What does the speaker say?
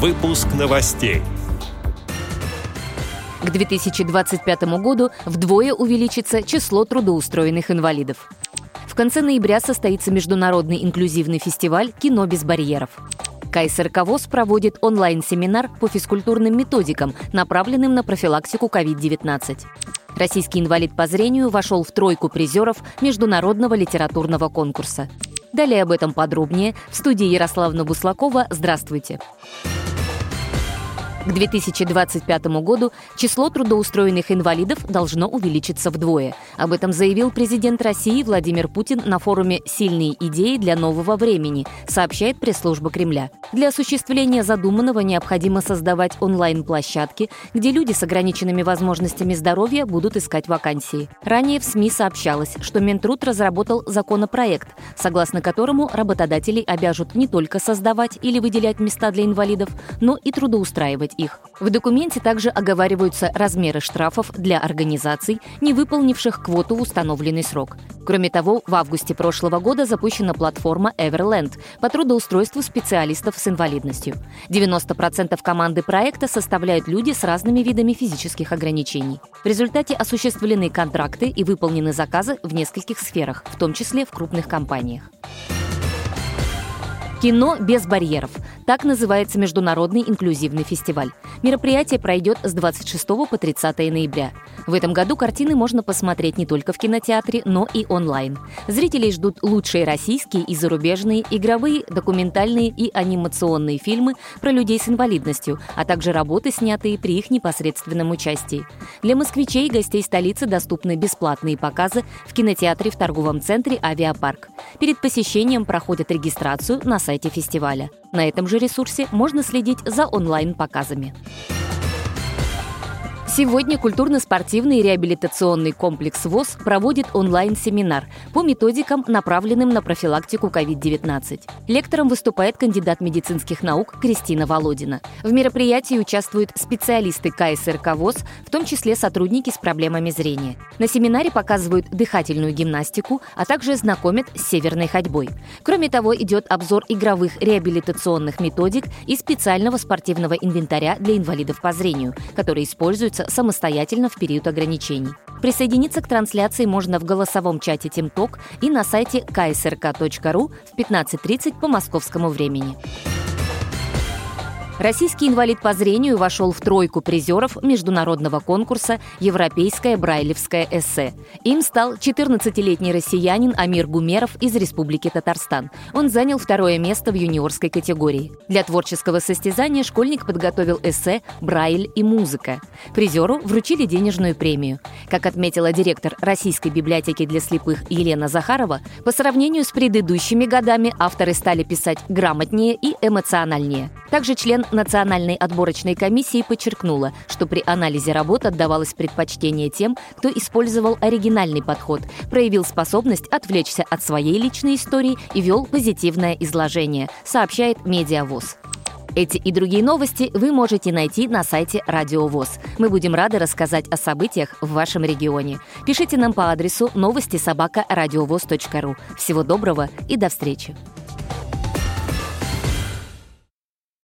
Выпуск новостей. К 2025 году вдвое увеличится число трудоустроенных инвалидов. В конце ноября состоится международный инклюзивный фестиваль «Кино без барьеров». КСРК ВОЗ проводит онлайн-семинар по физкультурным методикам, направленным на профилактику COVID-19. Российский инвалид по зрению вошел в тройку призеров международного литературного конкурса. Далее об этом подробнее в студии Ярославна Буслакова. Здравствуйте. К 2025 году число трудоустроенных инвалидов должно увеличиться вдвое. Об этом заявил президент России Владимир Путин на форуме «Сильные идеи для нового времени», сообщает пресс-служба Кремля. Для осуществления задуманного необходимо создавать онлайн-площадки, где люди с ограниченными возможностями здоровья будут искать вакансии. Ранее в СМИ сообщалось, что Минтруд разработал законопроект, согласно которому работодателей обяжут не только создавать или выделять места для инвалидов, но и трудоустраивать их. В документе также оговариваются размеры штрафов для организаций, не выполнивших квоту в установленный срок. Кроме того, в августе прошлого года запущена платформа Everland по трудоустройству специалистов с инвалидностью. 90% команды проекта составляют люди с разными видами физических ограничений. В результате осуществлены контракты и выполнены заказы в нескольких сферах, в том числе в крупных компаниях. Кино без барьеров. Так называется Международный инклюзивный фестиваль. Мероприятие пройдет с 26 по 30 ноября. В этом году картины можно посмотреть не только в кинотеатре, но и онлайн. Зрителей ждут лучшие российские и зарубежные, игровые, документальные и анимационные фильмы про людей с инвалидностью, а также работы, снятые при их непосредственном участии. Для москвичей и гостей столицы доступны бесплатные показы в кинотеатре в торговом центре «Авиапарк». Перед посещением проходят регистрацию на сайте фестиваля. На этом же ресурсе можно следить за онлайн-показами. Сегодня культурно-спортивный реабилитационный комплекс ВОЗ проводит онлайн-семинар по методикам, направленным на профилактику COVID-19. Лектором выступает кандидат медицинских наук Кристина Володина. В мероприятии участвуют специалисты КСРК ВОЗ, в том числе сотрудники с проблемами зрения. На семинаре показывают дыхательную гимнастику, а также знакомят с северной ходьбой. Кроме того, идет обзор игровых реабилитационных методик и специального спортивного инвентаря для инвалидов по зрению, который используется самостоятельно в период ограничений. Присоединиться к трансляции можно в голосовом чате TeamTalk и на сайте ksrk.ru в 15.30 по московскому времени. Российский инвалид по зрению вошел в тройку призеров международного конкурса «Европейское брайлевское эссе». Им стал 14-летний россиянин Амир Гумеров из Республики Татарстан. Он занял второе место в юниорской категории. Для творческого состязания школьник подготовил эссе «Брайль и музыка». Призеру вручили денежную премию. Как отметила директор Российской библиотеки для слепых Елена Захарова, по сравнению с предыдущими годами авторы стали писать грамотнее и эмоциональнее. Также член Национальной отборочной комиссии подчеркнула, что при анализе работ отдавалось предпочтение тем, кто использовал оригинальный подход, проявил способность отвлечься от своей личной истории и вел позитивное изложение, сообщает Медиавоз. Эти и другие новости вы можете найти на сайте Радио ВОЗ. Мы будем рады рассказать о событиях в вашем регионе. Пишите нам по адресу новости собака. Всего доброго и до встречи!